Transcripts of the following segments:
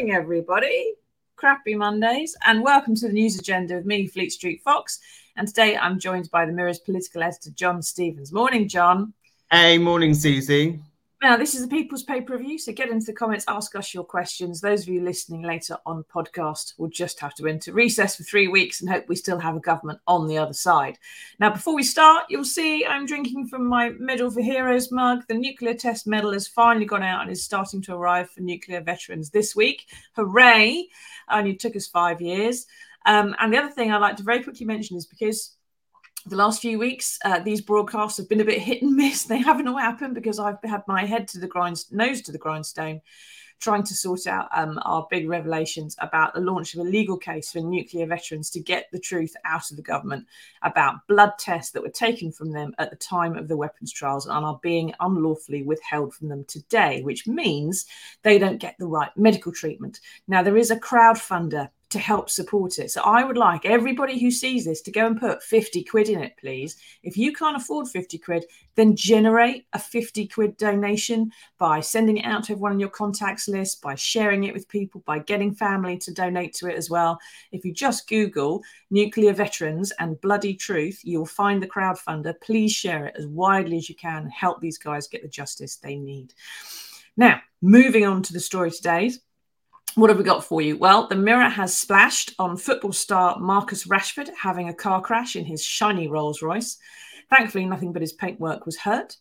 Morning, everybody. Crappy Mondays, and welcome to the news agenda with me, Fleet Street Fox. And today I'm joined by the Mirror's political editor, John Stevens. Morning, John. Hey, morning, Susie. Now, this is the People's Paper Review, so get into the comments, ask us your questions. Those of you listening later on podcast will just have to enter recess for three weeks and hope we still have a government on the other side. Now, before we start, you'll see I'm drinking from my Medal for Heroes mug. The nuclear test medal has finally gone out and is starting to arrive for nuclear veterans this week. Hooray! Only took us five years. Um, and the other thing I'd like to very quickly mention is because the last few weeks, uh, these broadcasts have been a bit hit and miss. They haven't all happened because I've had my head to the grind, nose to the grindstone, trying to sort out um, our big revelations about the launch of a legal case for nuclear veterans to get the truth out of the government about blood tests that were taken from them at the time of the weapons trials and are being unlawfully withheld from them today, which means they don't get the right medical treatment. Now, there is a crowdfunder to help support it. So I would like everybody who sees this to go and put 50 quid in it, please. If you can't afford 50 quid, then generate a 50 quid donation by sending it out to everyone on your contacts list, by sharing it with people, by getting family to donate to it as well. If you just Google nuclear veterans and bloody truth, you'll find the crowdfunder. Please share it as widely as you can help these guys get the justice they need. Now, moving on to the story today what have we got for you? Well, the mirror has splashed on football star Marcus Rashford having a car crash in his shiny Rolls Royce. Thankfully, nothing but his paintwork was hurt.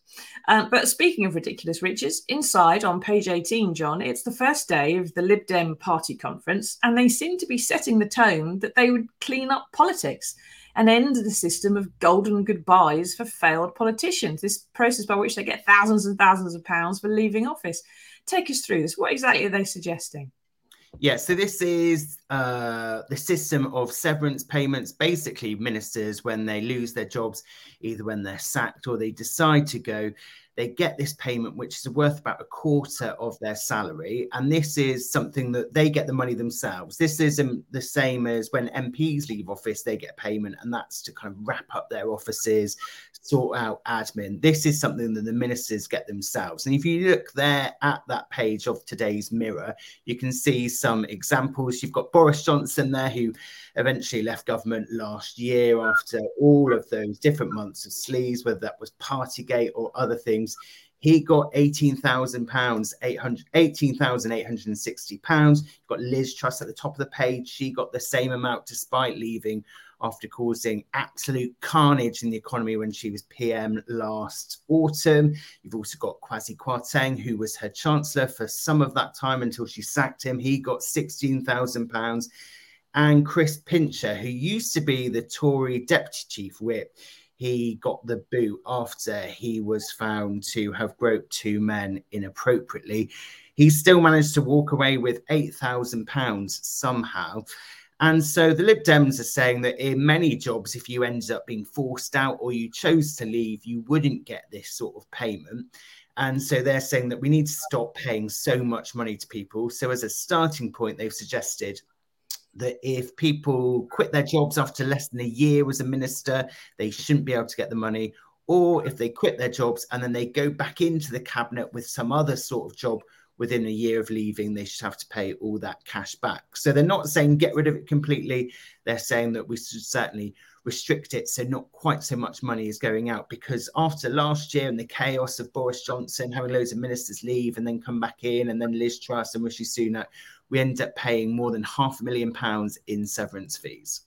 Um, but speaking of ridiculous riches, inside on page 18, John, it's the first day of the Lib Dem party conference, and they seem to be setting the tone that they would clean up politics and end the system of golden goodbyes for failed politicians. This process by which they get thousands and thousands of pounds for leaving office. Take us through this. What exactly are they suggesting? Yeah, so this is uh, the system of severance payments. Basically, ministers, when they lose their jobs, either when they're sacked or they decide to go, they get this payment, which is worth about a quarter of their salary. And this is something that they get the money themselves. This isn't the same as when MPs leave office, they get payment, and that's to kind of wrap up their offices, sort out admin. This is something that the ministers get themselves. And if you look there at that page of today's Mirror, you can see some examples. You've got Boris Johnson there, who eventually left government last year after all of those different months of sleaze, whether that was Partygate or other things. He got £18,000, 18,860 pounds. You've got Liz Truss at the top of the page. She got the same amount despite leaving after causing absolute carnage in the economy when she was PM last autumn. You've also got Kwasi Kwarteng, who was her chancellor for some of that time until she sacked him. He got £16,000. And Chris Pincher, who used to be the Tory deputy chief whip, he got the boot after he was found to have groped two men inappropriately. He still managed to walk away with £8,000 somehow. And so the Lib Dems are saying that in many jobs, if you ended up being forced out or you chose to leave, you wouldn't get this sort of payment. And so they're saying that we need to stop paying so much money to people. So, as a starting point, they've suggested that if people quit their jobs after less than a year as a minister, they shouldn't be able to get the money. Or if they quit their jobs and then they go back into the cabinet with some other sort of job within a year of leaving, they should have to pay all that cash back. So they're not saying get rid of it completely. They're saying that we should certainly restrict it so not quite so much money is going out because after last year and the chaos of Boris Johnson having loads of ministers leave and then come back in and then Liz Truss and Rishi Sunak, we end up paying more than half a million pounds in severance fees.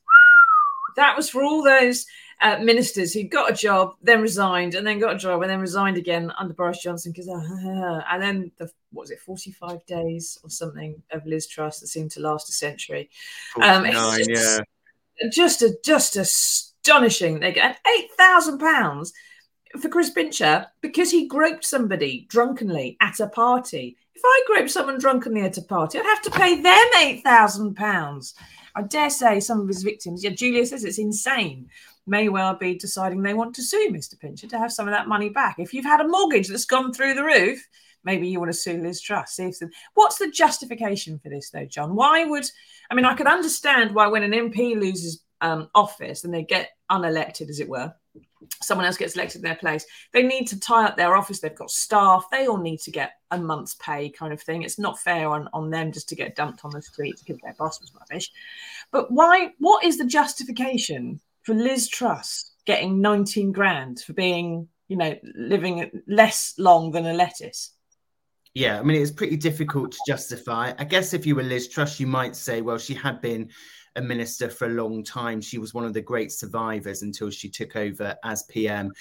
That was for all those uh, ministers who got a job, then resigned, and then got a job, and then resigned again under Boris Johnson. Because uh, and then the what was it, forty-five days or something of Liz Truss that seemed to last a century. Um, just, yeah, just a just astonishing. They get eight thousand pounds for Chris Pincher because he groped somebody drunkenly at a party. If I groped someone drunkenly at a party, I'd have to pay them eight thousand pounds. I dare say some of his victims, yeah, Julia says it's insane, may well be deciding they want to sue Mr. Pincher to have some of that money back. If you've had a mortgage that's gone through the roof, maybe you want to sue Liz Truss. See if what's the justification for this, though, John? Why would I mean? I could understand why when an MP loses um, office and they get unelected, as it were, someone else gets elected in their place. They need to tie up their office. They've got staff. They all need to get a month's pay, kind of thing. It's not fair on, on them just to get dumped on the street because their boss was rubbish. But why? What is the justification for Liz Truss getting 19 grand for being, you know, living less long than a lettuce? Yeah, I mean, it's pretty difficult to justify. I guess if you were Liz Truss, you might say, well, she had been a minister for a long time. She was one of the great survivors until she took over as PM.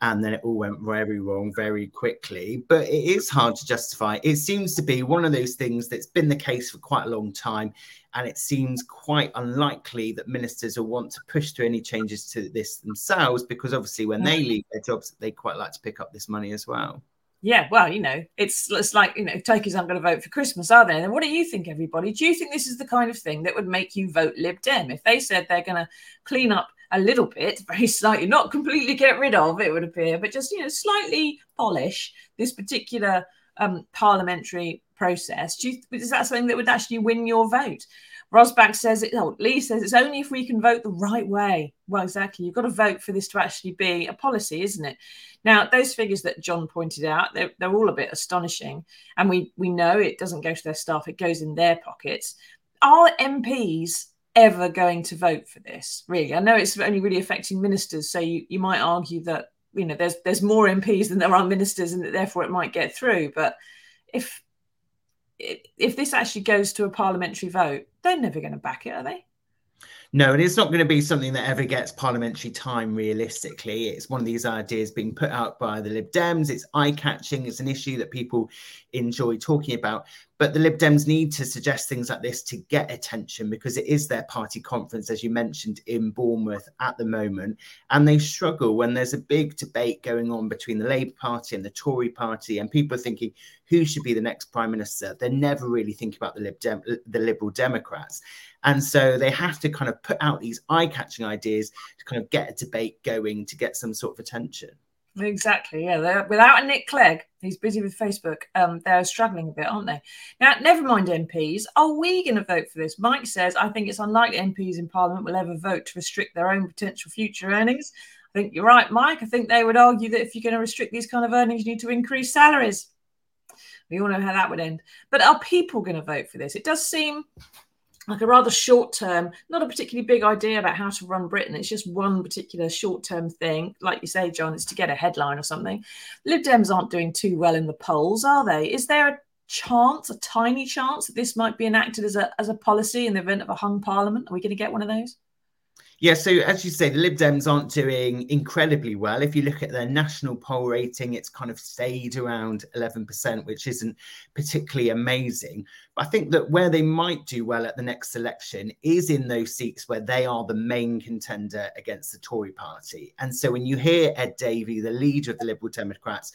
And then it all went very wrong very quickly. But it is hard to justify. It seems to be one of those things that's been the case for quite a long time. And it seems quite unlikely that ministers will want to push through any changes to this themselves, because obviously, when they mm. leave their jobs, they quite like to pick up this money as well. Yeah, well, you know, it's it's like you know, Tokies aren't going to vote for Christmas, are they? And what do you think, everybody? Do you think this is the kind of thing that would make you vote Lib Dem if they said they're going to clean up a little bit, very slightly, not completely get rid of, it would appear, but just you know, slightly polish this particular um, parliamentary process? Do you, is that something that would actually win your vote? Rosbach says it. Oh, Lee says it's only if we can vote the right way. Well, exactly. You've got to vote for this to actually be a policy, isn't it? Now, those figures that John pointed out, they're, they're all a bit astonishing, and we we know it doesn't go to their staff; it goes in their pockets. Are MPs ever going to vote for this? Really, I know it's only really affecting ministers, so you, you might argue that you know there's there's more MPs than there are ministers, and that therefore it might get through. But if if this actually goes to a parliamentary vote, they're never going to back it, are they? No, and it's not going to be something that ever gets parliamentary time realistically. It's one of these ideas being put out by the Lib Dems. It's eye catching. It's an issue that people enjoy talking about. But the Lib Dems need to suggest things like this to get attention because it is their party conference, as you mentioned, in Bournemouth at the moment. And they struggle when there's a big debate going on between the Labour Party and the Tory Party, and people are thinking who should be the next Prime Minister. They're never really thinking about the, Lib Dem- the Liberal Democrats. And so they have to kind of put out these eye catching ideas to kind of get a debate going to get some sort of attention. Exactly. Yeah. Without a Nick Clegg, he's busy with Facebook. Um, they're struggling a bit, aren't they? Now, never mind MPs. Are we going to vote for this? Mike says, I think it's unlikely MPs in Parliament will ever vote to restrict their own potential future earnings. I think you're right, Mike. I think they would argue that if you're going to restrict these kind of earnings, you need to increase salaries. We all know how that would end. But are people going to vote for this? It does seem like a rather short term, not a particularly big idea about how to run Britain. It's just one particular short term thing. Like you say, John, it's to get a headline or something. Lib Dems aren't doing too well in the polls, are they? Is there a chance, a tiny chance, that this might be enacted as a as a policy in the event of a hung parliament? Are we going to get one of those? Yeah, so as you say, the Lib Dems aren't doing incredibly well. If you look at their national poll rating, it's kind of stayed around 11%, which isn't particularly amazing. But I think that where they might do well at the next election is in those seats where they are the main contender against the Tory party. And so when you hear Ed Davey, the leader of the Liberal Democrats,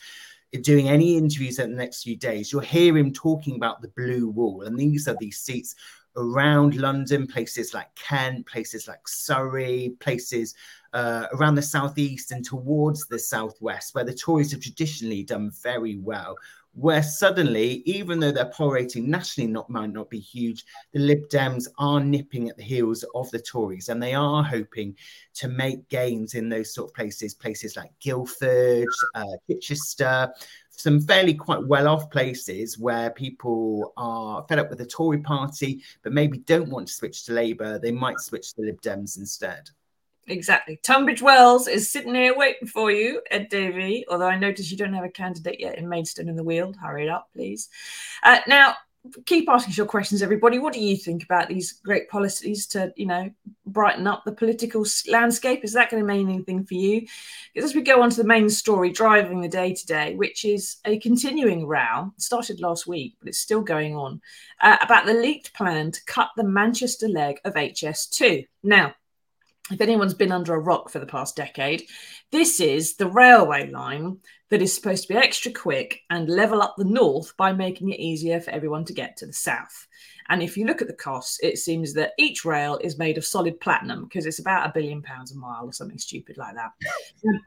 doing any interviews in the next few days, you'll hear him talking about the blue wall. And these are these seats around London, places like Kent, places like Surrey, places uh, around the southeast and towards the southwest, where the Tories have traditionally done very well. Where suddenly, even though their poll rating nationally not might not be huge, the Lib Dems are nipping at the heels of the Tories, and they are hoping to make gains in those sort of places, places like Guildford, uh, Chichester, some fairly quite well off places where people are fed up with the Tory party, but maybe don't want to switch to Labour. They might switch to Lib Dems instead. Exactly. Tunbridge Wells is sitting here waiting for you, Ed Davey. Although I notice you don't have a candidate yet in Maidstone in the Weald. Hurry it up, please. Uh, now, keep asking your questions, everybody. What do you think about these great policies to, you know, brighten up the political landscape? Is that going to mean anything for you? Because as we go on to the main story driving the day today, which is a continuing row, started last week, but it's still going on, uh, about the leaked plan to cut the Manchester leg of HS2. Now, if anyone's been under a rock for the past decade, this is the railway line that is supposed to be extra quick and level up the north by making it easier for everyone to get to the south. And if you look at the costs, it seems that each rail is made of solid platinum because it's about a billion pounds a mile or something stupid like that.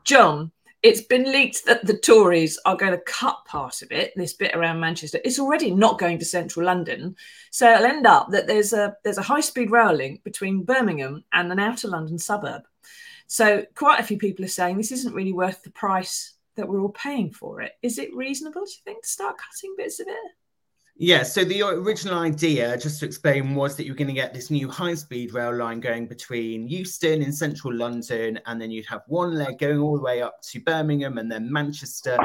John, it's been leaked that the Tories are going to cut part of it, this bit around Manchester. It's already not going to central London. So it'll end up that there's a there's a high-speed rail link between Birmingham and an outer London suburb. So quite a few people are saying this isn't really worth the price that we're all paying for it. Is it reasonable, do you think, to start cutting bits of it? Yeah, so the original idea, just to explain, was that you're going to get this new high speed rail line going between Euston in central London, and then you'd have one leg going all the way up to Birmingham and then Manchester,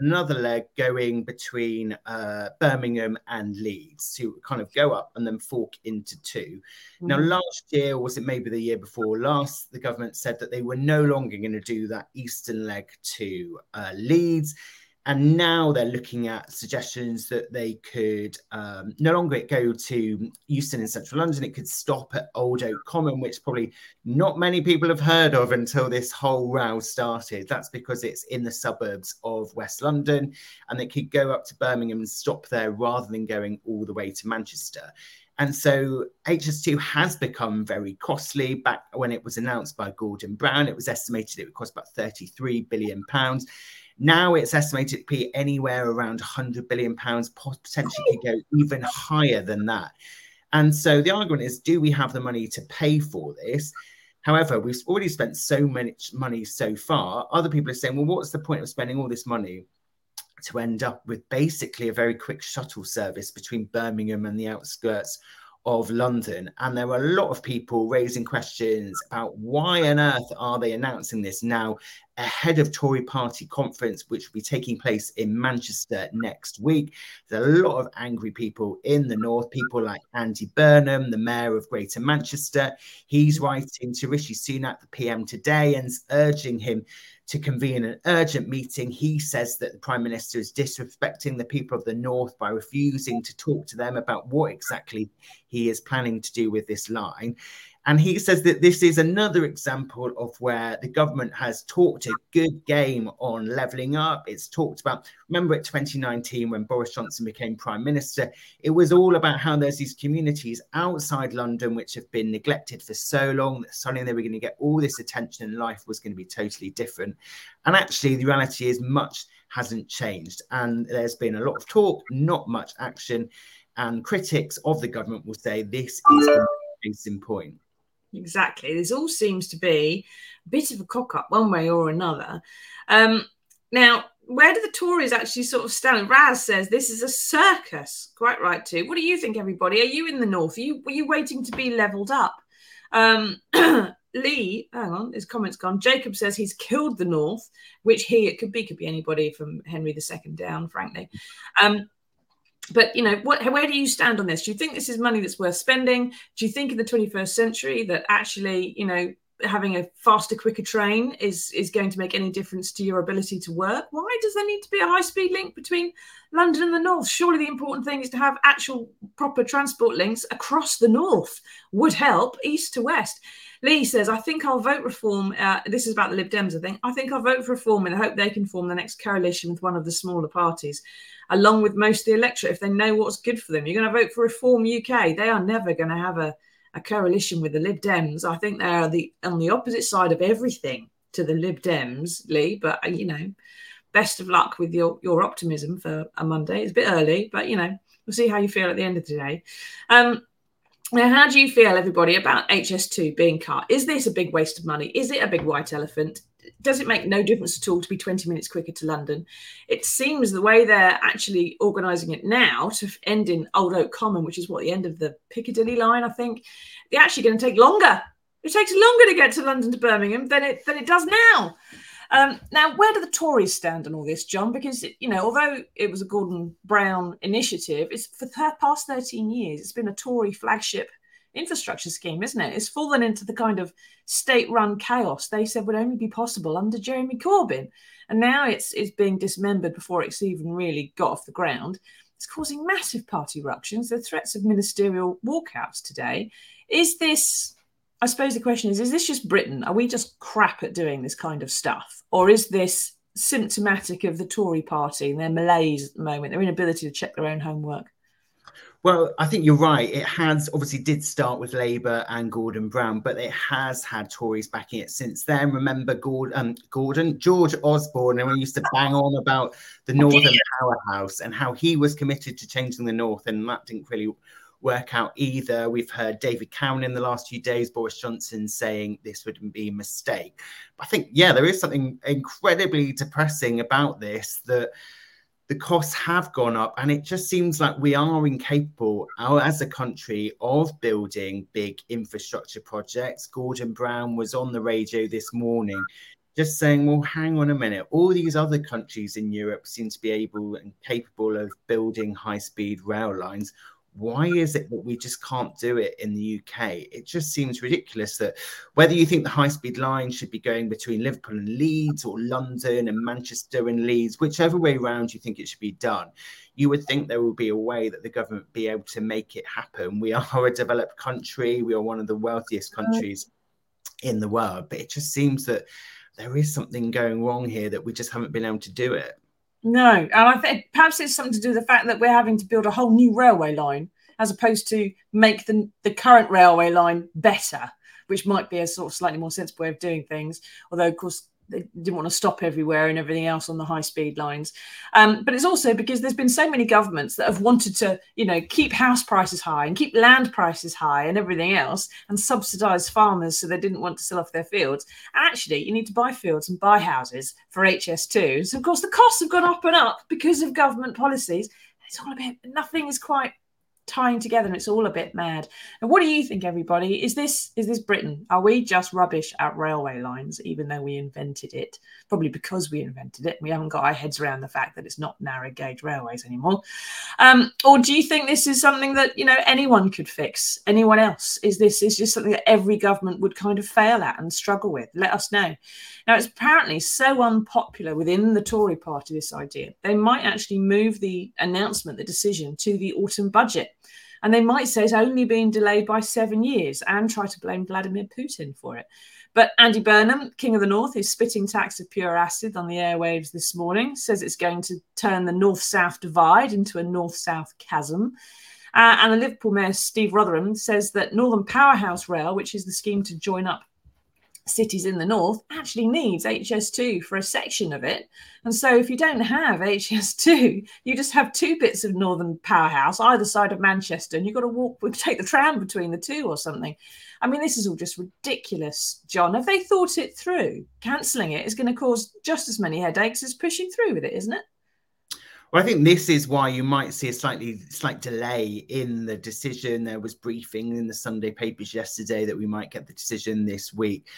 another leg going between uh, Birmingham and Leeds to kind of go up and then fork into 2 mm-hmm. Now, last year, was it maybe the year before last, the government said that they were no longer going to do that eastern leg to uh, Leeds and now they're looking at suggestions that they could um, no longer go to Euston in central London. It could stop at Old Oak Common, which probably not many people have heard of until this whole row started. That's because it's in the suburbs of West London, and they could go up to Birmingham and stop there rather than going all the way to Manchester. And so HS2 has become very costly. Back when it was announced by Gordon Brown, it was estimated it would cost about 33 billion pounds. Now it's estimated to be anywhere around 100 billion pounds, potentially could go even higher than that. And so the argument is, do we have the money to pay for this? However, we've already spent so much money so far. Other people are saying, well, what's the point of spending all this money to end up with basically a very quick shuttle service between Birmingham and the outskirts of London. And there were a lot of people raising questions about why on earth are they announcing this now ahead of Tory party conference, which will be taking place in Manchester next week. There's a lot of angry people in the north, people like Andy Burnham, the mayor of Greater Manchester. He's writing to Rishi Sunak, the PM, today and urging him to convene an urgent meeting. He says that the Prime Minister is disrespecting the people of the North by refusing to talk to them about what exactly he is planning to do with this line. And he says that this is another example of where the government has talked a good game on levelling up. It's talked about, remember at 2019 when Boris Johnson became Prime Minister, it was all about how there's these communities outside London which have been neglected for so long that suddenly they were going to get all this attention and life was going to be totally different. And actually, the reality is much hasn't changed. And there's been a lot of talk, not much action. And critics of the government will say this is a case in point. Exactly. This all seems to be a bit of a cock up one way or another. Um, now, where do the Tories actually sort of stand? Raz says this is a circus. Quite right too. What do you think, everybody? Are you in the north? Are you were you waiting to be levelled up? Um, Lee, hang on, his comment's gone. Jacob says he's killed the north, which he it could be, could be anybody from Henry II down, frankly. Um, but you know what where do you stand on this? Do you think this is money that's worth spending? Do you think in the 21st century that actually you know having a faster quicker train is is going to make any difference to your ability to work? Why does there need to be a high speed link between london and the north? Surely the important thing is to have actual proper transport links across the north would help east to west lee says i think i'll vote reform uh, this is about the lib dems i think i think i'll vote for reform in the hope they can form the next coalition with one of the smaller parties along with most of the electorate if they know what's good for them. You're going to vote for Reform UK. They are never going to have a, a coalition with the Lib Dems. I think they are the on the opposite side of everything to the Lib Dems, Lee. But uh, you know, best of luck with your your optimism for a Monday. It's a bit early, but you know, we'll see how you feel at the end of the day. Um, now, how do you feel, everybody, about HS2 being cut? Is this a big waste of money? Is it a big white elephant? does it make no difference at all to be 20 minutes quicker to London? It seems the way they're actually organising it now to end in Old Oak Common, which is what the end of the Piccadilly line, I think, they're actually going to take longer. It takes longer to get to London to Birmingham than it than it does now. Um, now, where do the Tories stand on all this, John? Because you know, although it was a Gordon Brown initiative, it's for the past 13 years, it's been a Tory flagship infrastructure scheme, isn't it? It's fallen into the kind of state-run chaos they said would only be possible under Jeremy Corbyn, and now it's it's being dismembered before it's even really got off the ground. It's causing massive party eruptions. The threats of ministerial walkouts today. Is this I suppose the question is: Is this just Britain? Are we just crap at doing this kind of stuff, or is this symptomatic of the Tory party and their malaise at the moment, their inability to check their own homework? Well, I think you're right. It has obviously did start with Labour and Gordon Brown, but it has had Tories backing it since then. Remember Gordon, um, Gordon George Osborne, and we used to bang on about the Northern Powerhouse and how he was committed to changing the North, and that didn't really work out either. We've heard David Cameron in the last few days, Boris Johnson saying this would be a mistake. But I think, yeah, there is something incredibly depressing about this that the costs have gone up and it just seems like we are incapable uh, as a country of building big infrastructure projects gordon brown was on the radio this morning just saying well hang on a minute all these other countries in europe seem to be able and capable of building high speed rail lines why is it that we just can't do it in the UK? It just seems ridiculous that whether you think the high speed line should be going between Liverpool and Leeds or London and Manchester and Leeds, whichever way around you think it should be done, you would think there would be a way that the government be able to make it happen. We are a developed country, we are one of the wealthiest uh, countries in the world, but it just seems that there is something going wrong here that we just haven't been able to do it. No, and I think perhaps it's something to do with the fact that we're having to build a whole new railway line as opposed to make the, the current railway line better, which might be a sort of slightly more sensible way of doing things. Although, of course, they didn't want to stop everywhere and everything else on the high speed lines. Um, but it's also because there's been so many governments that have wanted to, you know, keep house prices high and keep land prices high and everything else and subsidize farmers so they didn't want to sell off their fields. And actually, you need to buy fields and buy houses for HS2. So, of course, the costs have gone up and up because of government policies. It's all a bit, nothing is quite tying together and it's all a bit mad. And what do you think, everybody? Is this is this Britain? Are we just rubbish at railway lines, even though we invented it? Probably because we invented it. We haven't got our heads around the fact that it's not narrow gauge railways anymore. Um, or do you think this is something that you know anyone could fix? Anyone else? Is this is just something that every government would kind of fail at and struggle with? Let us know. Now it's apparently so unpopular within the Tory party, this idea. They might actually move the announcement, the decision to the autumn budget. And they might say it's only been delayed by seven years and try to blame Vladimir Putin for it. But Andy Burnham, King of the North, is spitting tax of pure acid on the airwaves this morning, says it's going to turn the north south divide into a north south chasm. Uh, and the Liverpool Mayor, Steve Rotheram, says that Northern Powerhouse Rail, which is the scheme to join up cities in the north actually needs HS2 for a section of it. And so if you don't have HS2, you just have two bits of northern powerhouse either side of Manchester and you've got to walk take the tram between the two or something. I mean, this is all just ridiculous, John. Have they thought it through? Cancelling it is going to cause just as many headaches as pushing through with it, isn't it? Well, I think this is why you might see a slightly slight delay in the decision. There was briefing in the Sunday papers yesterday that we might get the decision this week.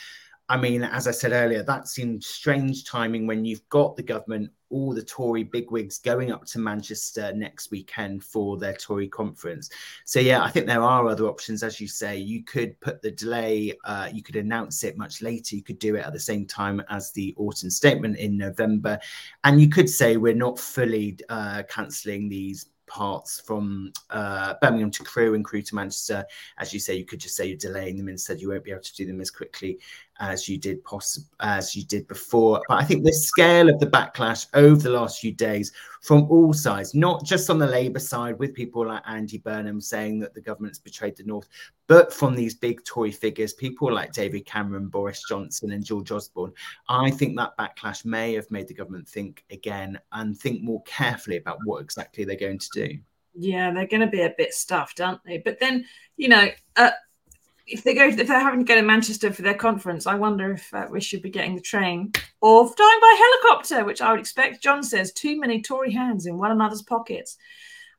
I mean, as I said earlier, that seems strange timing when you've got the government, all the Tory bigwigs going up to Manchester next weekend for their Tory conference. So, yeah, I think there are other options. As you say, you could put the delay, uh, you could announce it much later. You could do it at the same time as the autumn statement in November. And you could say we're not fully uh, cancelling these parts from uh, Birmingham to Crewe and Crewe to Manchester. As you say, you could just say you're delaying them instead. You won't be able to do them as quickly as you did poss- as you did before. But I think the scale of the backlash over the last few days from all sides, not just on the Labour side with people like Andy Burnham saying that the government's betrayed the North, but from these big Tory figures, people like David Cameron, Boris Johnson, and George Osborne. I think that backlash may have made the government think again and think more carefully about what exactly they're going to do. Yeah, they're going to be a bit stuffed, aren't they? But then, you know, uh, if they go, if they're having to go to Manchester for their conference, I wonder if uh, we should be getting the train or flying by helicopter, which I would expect. John says too many Tory hands in one another's pockets.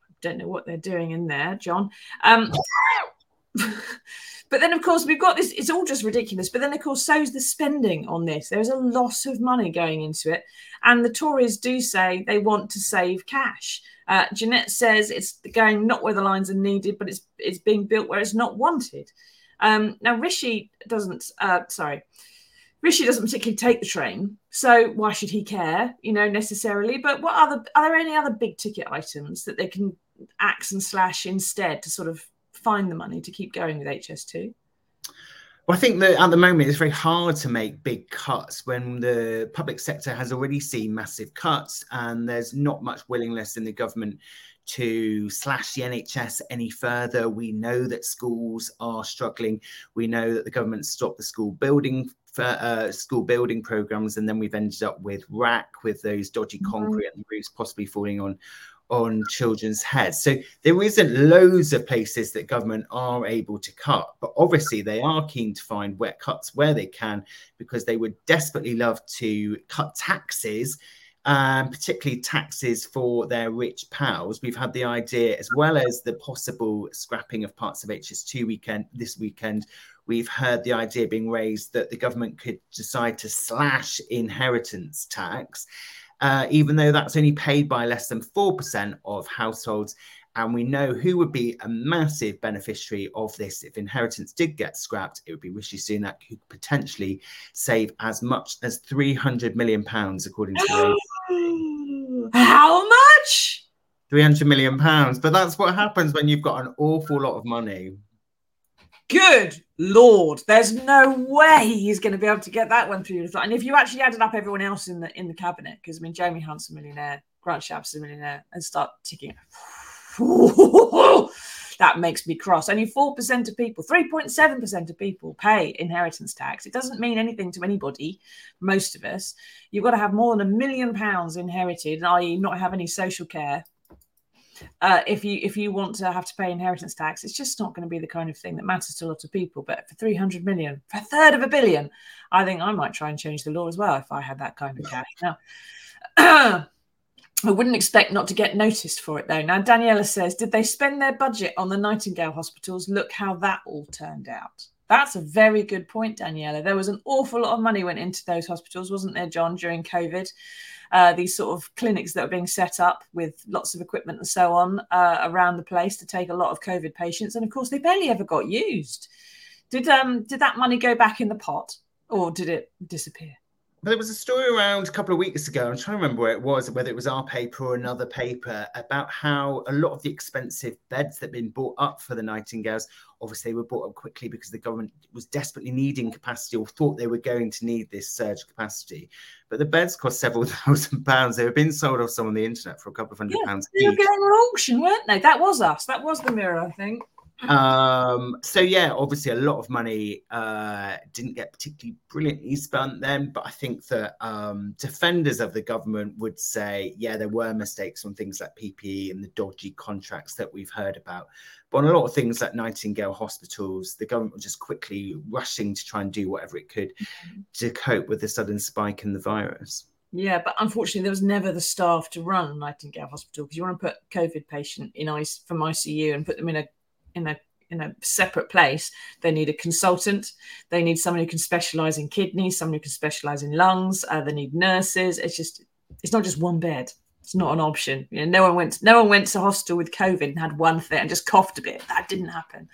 I don't know what they're doing in there, John. Um, but then, of course, we've got this. It's all just ridiculous. But then, of course, so's the spending on this. There's a lot of money going into it, and the Tories do say they want to save cash. Uh, Jeanette says it's going not where the lines are needed, but it's it's being built where it's not wanted. Um, now Rishi doesn't. Uh, sorry, Rishi doesn't particularly take the train, so why should he care? You know, necessarily. But what other are there any other big ticket items that they can axe and slash instead to sort of find the money to keep going with HS2? Well, I think that at the moment it's very hard to make big cuts when the public sector has already seen massive cuts and there's not much willingness in the government to slash the NHS any further. We know that schools are struggling. We know that the government stopped the school building for, uh, school building programs, and then we've ended up with rack with those dodgy mm-hmm. concrete and roofs possibly falling on on children's heads. So there isn't loads of places that government are able to cut, but obviously they are keen to find wet cuts where they can because they would desperately love to cut taxes. Um, particularly taxes for their rich pals. We've had the idea, as well as the possible scrapping of parts of HS2 weekend this weekend. We've heard the idea being raised that the government could decide to slash inheritance tax uh, even though that's only paid by less than 4% of households. And we know who would be a massive beneficiary of this if inheritance did get scrapped. It would be Rishi Sunak, who could potentially save as much as 300 million pounds, according to How much? 300 million pounds. But that's what happens when you've got an awful lot of money. Good lord, there's no way he's going to be able to get that one through. And if you actually added up everyone else in the in the cabinet, because I mean, Jeremy Hunt's a millionaire, Grant Shapps is a millionaire, and start ticking, that makes me cross. Only four percent of people, three point seven percent of people pay inheritance tax. It doesn't mean anything to anybody. Most of us, you've got to have more than a million pounds inherited, i.e., not have any social care uh, if you if you want to have to pay inheritance tax, it's just not going to be the kind of thing that matters to a lot of people. But for 300 million, for a third of a billion, I think I might try and change the law as well if I had that kind of cash. Now, I wouldn't expect not to get noticed for it though. Now, Daniela says, did they spend their budget on the Nightingale hospitals? Look how that all turned out. That's a very good point, Daniela. There was an awful lot of money went into those hospitals, wasn't there, John, during COVID? Uh, these sort of clinics that were being set up with lots of equipment and so on uh, around the place to take a lot of COVID patients. And of course, they barely ever got used. Did um did that money go back in the pot, or did it disappear? There was a story around a couple of weeks ago. I'm trying to remember where it was, whether it was our paper or another paper, about how a lot of the expensive beds that had been bought up for the Nightingales, obviously, were bought up quickly because the government was desperately needing capacity or thought they were going to need this surge capacity. But the beds cost several thousand pounds. They were being sold off some on the internet for a couple of hundred yeah, pounds. They were going on auction, weren't they? That was us. That was the mirror, I think um so yeah obviously a lot of money uh didn't get particularly brilliantly spent then but i think that um defenders of the government would say yeah there were mistakes on things like ppe and the dodgy contracts that we've heard about but on a lot of things like nightingale hospitals the government was just quickly rushing to try and do whatever it could mm-hmm. to cope with the sudden spike in the virus yeah, but unfortunately, there was never the staff to run Nightingale Hospital because you want to put COVID patient in ice from ICU and put them in a in a in a separate place. They need a consultant. They need someone who can specialize in kidneys, someone who can specialize in lungs. Uh, they need nurses. It's just it's not just one bed. It's not an option. You know, no one went. No one went to hospital with COVID and had one thing and just coughed a bit. That didn't happen.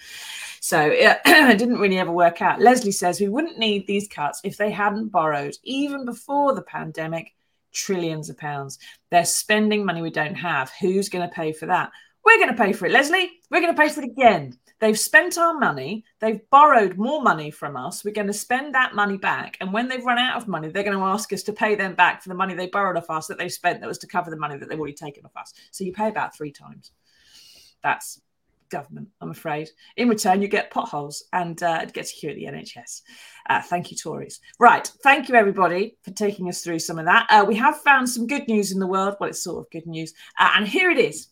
So it, it didn't really ever work out. Leslie says we wouldn't need these cuts if they hadn't borrowed even before the pandemic trillions of pounds. They're spending money we don't have. Who's going to pay for that? We're going to pay for it, Leslie. We're going to pay for it again. They've spent our money. They've borrowed more money from us. We're going to spend that money back. And when they've run out of money, they're going to ask us to pay them back for the money they borrowed off us that they spent that was to cover the money that they've already taken off us. So you pay about three times. That's government, I'm afraid. In return, you get potholes and uh, get security at the NHS. Uh, thank you, Tories. Right. Thank you, everybody, for taking us through some of that. Uh, we have found some good news in the world. Well, it's sort of good news. Uh, and here it is.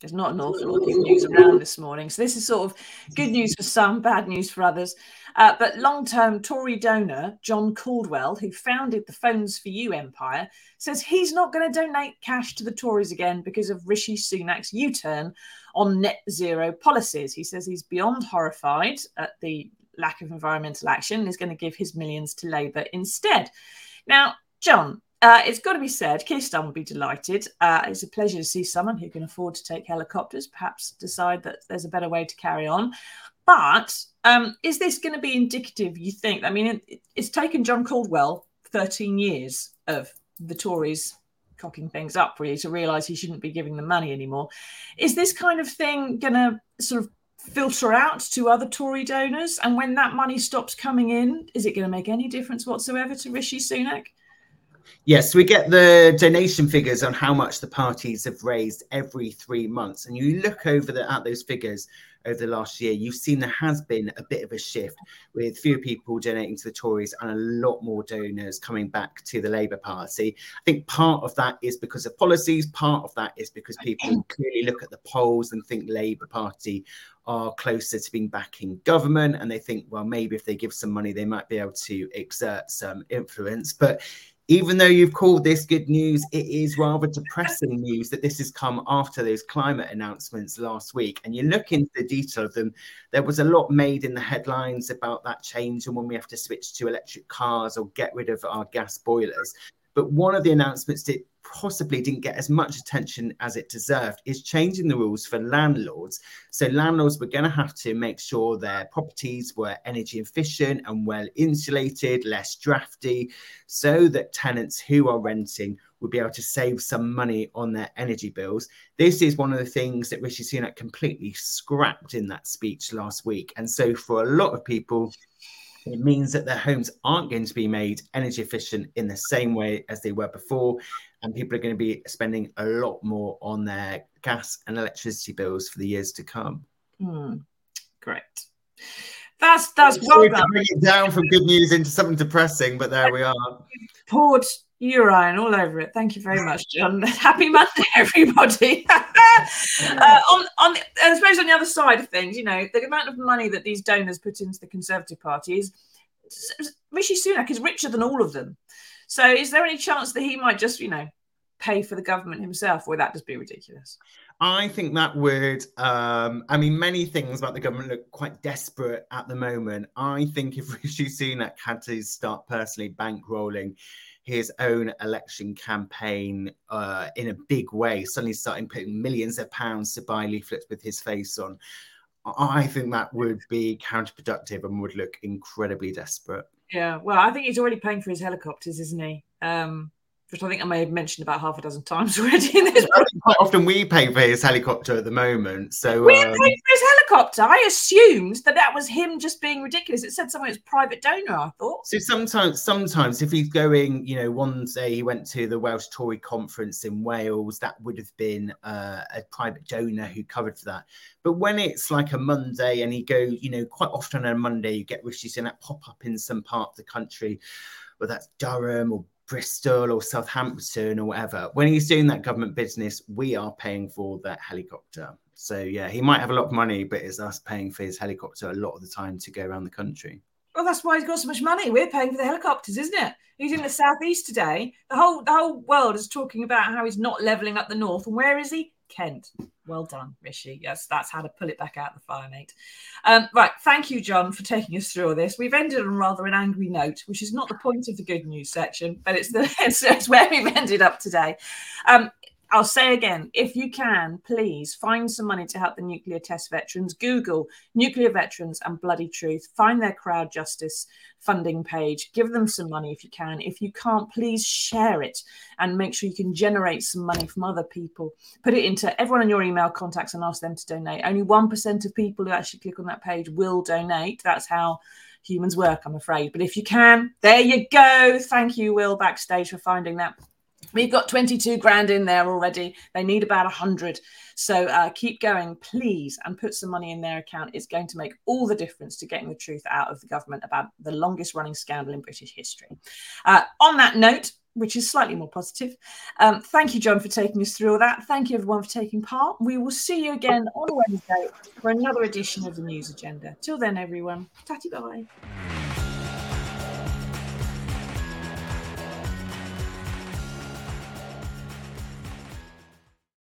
There's not an awful lot of news around this morning. So this is sort of good news for some, bad news for others. Uh, but long-term Tory donor John Caudwell, who founded the Phones for You empire, says he's not going to donate cash to the Tories again because of Rishi Sunak's U-turn on net zero policies. He says he's beyond horrified at the lack of environmental action. He's going to give his millions to Labour instead. Now, John, uh, it's got to be said, Keir will be delighted. Uh, it's a pleasure to see someone who can afford to take helicopters, perhaps decide that there's a better way to carry on. But um, is this going to be indicative, you think? I mean, it, it's taken John Caudwell 13 years of the Tories cocking things up really to realize he shouldn't be giving them money anymore. Is this kind of thing going to sort of filter out to other Tory donors? And when that money stops coming in, is it going to make any difference whatsoever to Rishi Sunak? Yes, we get the donation figures on how much the parties have raised every three months, and you look over the, at those figures over the last year, you've seen there has been a bit of a shift with fewer people donating to the Tories and a lot more donors coming back to the Labour Party. I think part of that is because of policies, part of that is because people clearly look at the polls and think Labour Party are closer to being back in government and they think, well, maybe if they give some money, they might be able to exert some influence. But even though you've called this good news, it is rather depressing news that this has come after those climate announcements last week. And you look into the detail of them, there was a lot made in the headlines about that change and when we have to switch to electric cars or get rid of our gas boilers. But one of the announcements that possibly didn't get as much attention as it deserved is changing the rules for landlords. So landlords were going to have to make sure their properties were energy efficient and well insulated, less drafty, so that tenants who are renting would be able to save some money on their energy bills. This is one of the things that Rishi Sunak completely scrapped in that speech last week. And so for a lot of people, it means that their homes aren't going to be made energy efficient in the same way as they were before. And people are going to be spending a lot more on their gas and electricity bills for the years to come. Mm, great. That's that's well done. Bring it down from good news into something depressing, but there we are. Poured urine all over it. Thank you very much, John. Happy Monday, everybody. uh, on, on, I suppose on the other side of things, you know, the amount of money that these donors put into the Conservative Party is Rishi Sunak is richer than all of them. So, is there any chance that he might just, you know, pay for the government himself, or would that just be ridiculous? I think that would. Um, I mean, many things about the government look quite desperate at the moment. I think if Rishi Sunak had to start personally bankrolling his own election campaign uh, in a big way, suddenly starting putting millions of pounds to buy leaflets with his face on. I think that would be counterproductive and would look incredibly desperate. Yeah, well, I think he's already paying for his helicopters, isn't he? Um, which I think I may have mentioned about half a dozen times already in this. quite often we pay for his helicopter at the moment. So we um... paid for his helicopter. I assumed that that was him just being ridiculous. It said somewhere it's private donor. I thought. So sometimes, sometimes if he's going, you know, one day he went to the Welsh Tory conference in Wales, that would have been uh, a private donor who covered for that. But when it's like a Monday and he goes, you know, quite often on a Monday you get Rishi Sunak pop up in some part of the country, whether that's Durham or Bristol or Southampton or whatever. When he's doing that government business, we are paying for that helicopter. So yeah, he might have a lot of money, but it's us paying for his helicopter a lot of the time to go around the country. Well, that's why he's got so much money. We're paying for the helicopters, isn't it? He's in the southeast today. The whole the whole world is talking about how he's not levelling up the north. And where is he? Kent. Well done, Rishi. Yes, that's how to pull it back out of the fire, mate. Um, right. Thank you, John, for taking us through all this. We've ended on rather an angry note, which is not the point of the good news section, but it's the it's, it's where we've ended up today. Um, I'll say again, if you can, please find some money to help the nuclear test veterans. Google nuclear veterans and bloody truth. Find their crowd justice funding page. Give them some money if you can. If you can't, please share it and make sure you can generate some money from other people. Put it into everyone in your email contacts and ask them to donate. Only 1% of people who actually click on that page will donate. That's how humans work, I'm afraid. But if you can, there you go. Thank you, Will, backstage for finding that. We've got 22 grand in there already. They need about 100. So uh, keep going, please, and put some money in their account. It's going to make all the difference to getting the truth out of the government about the longest running scandal in British history. Uh, on that note, which is slightly more positive. Um, thank you, John, for taking us through all that. Thank you, everyone, for taking part. We will see you again on Wednesday for another edition of the News Agenda. Till then, everyone, tatty bye.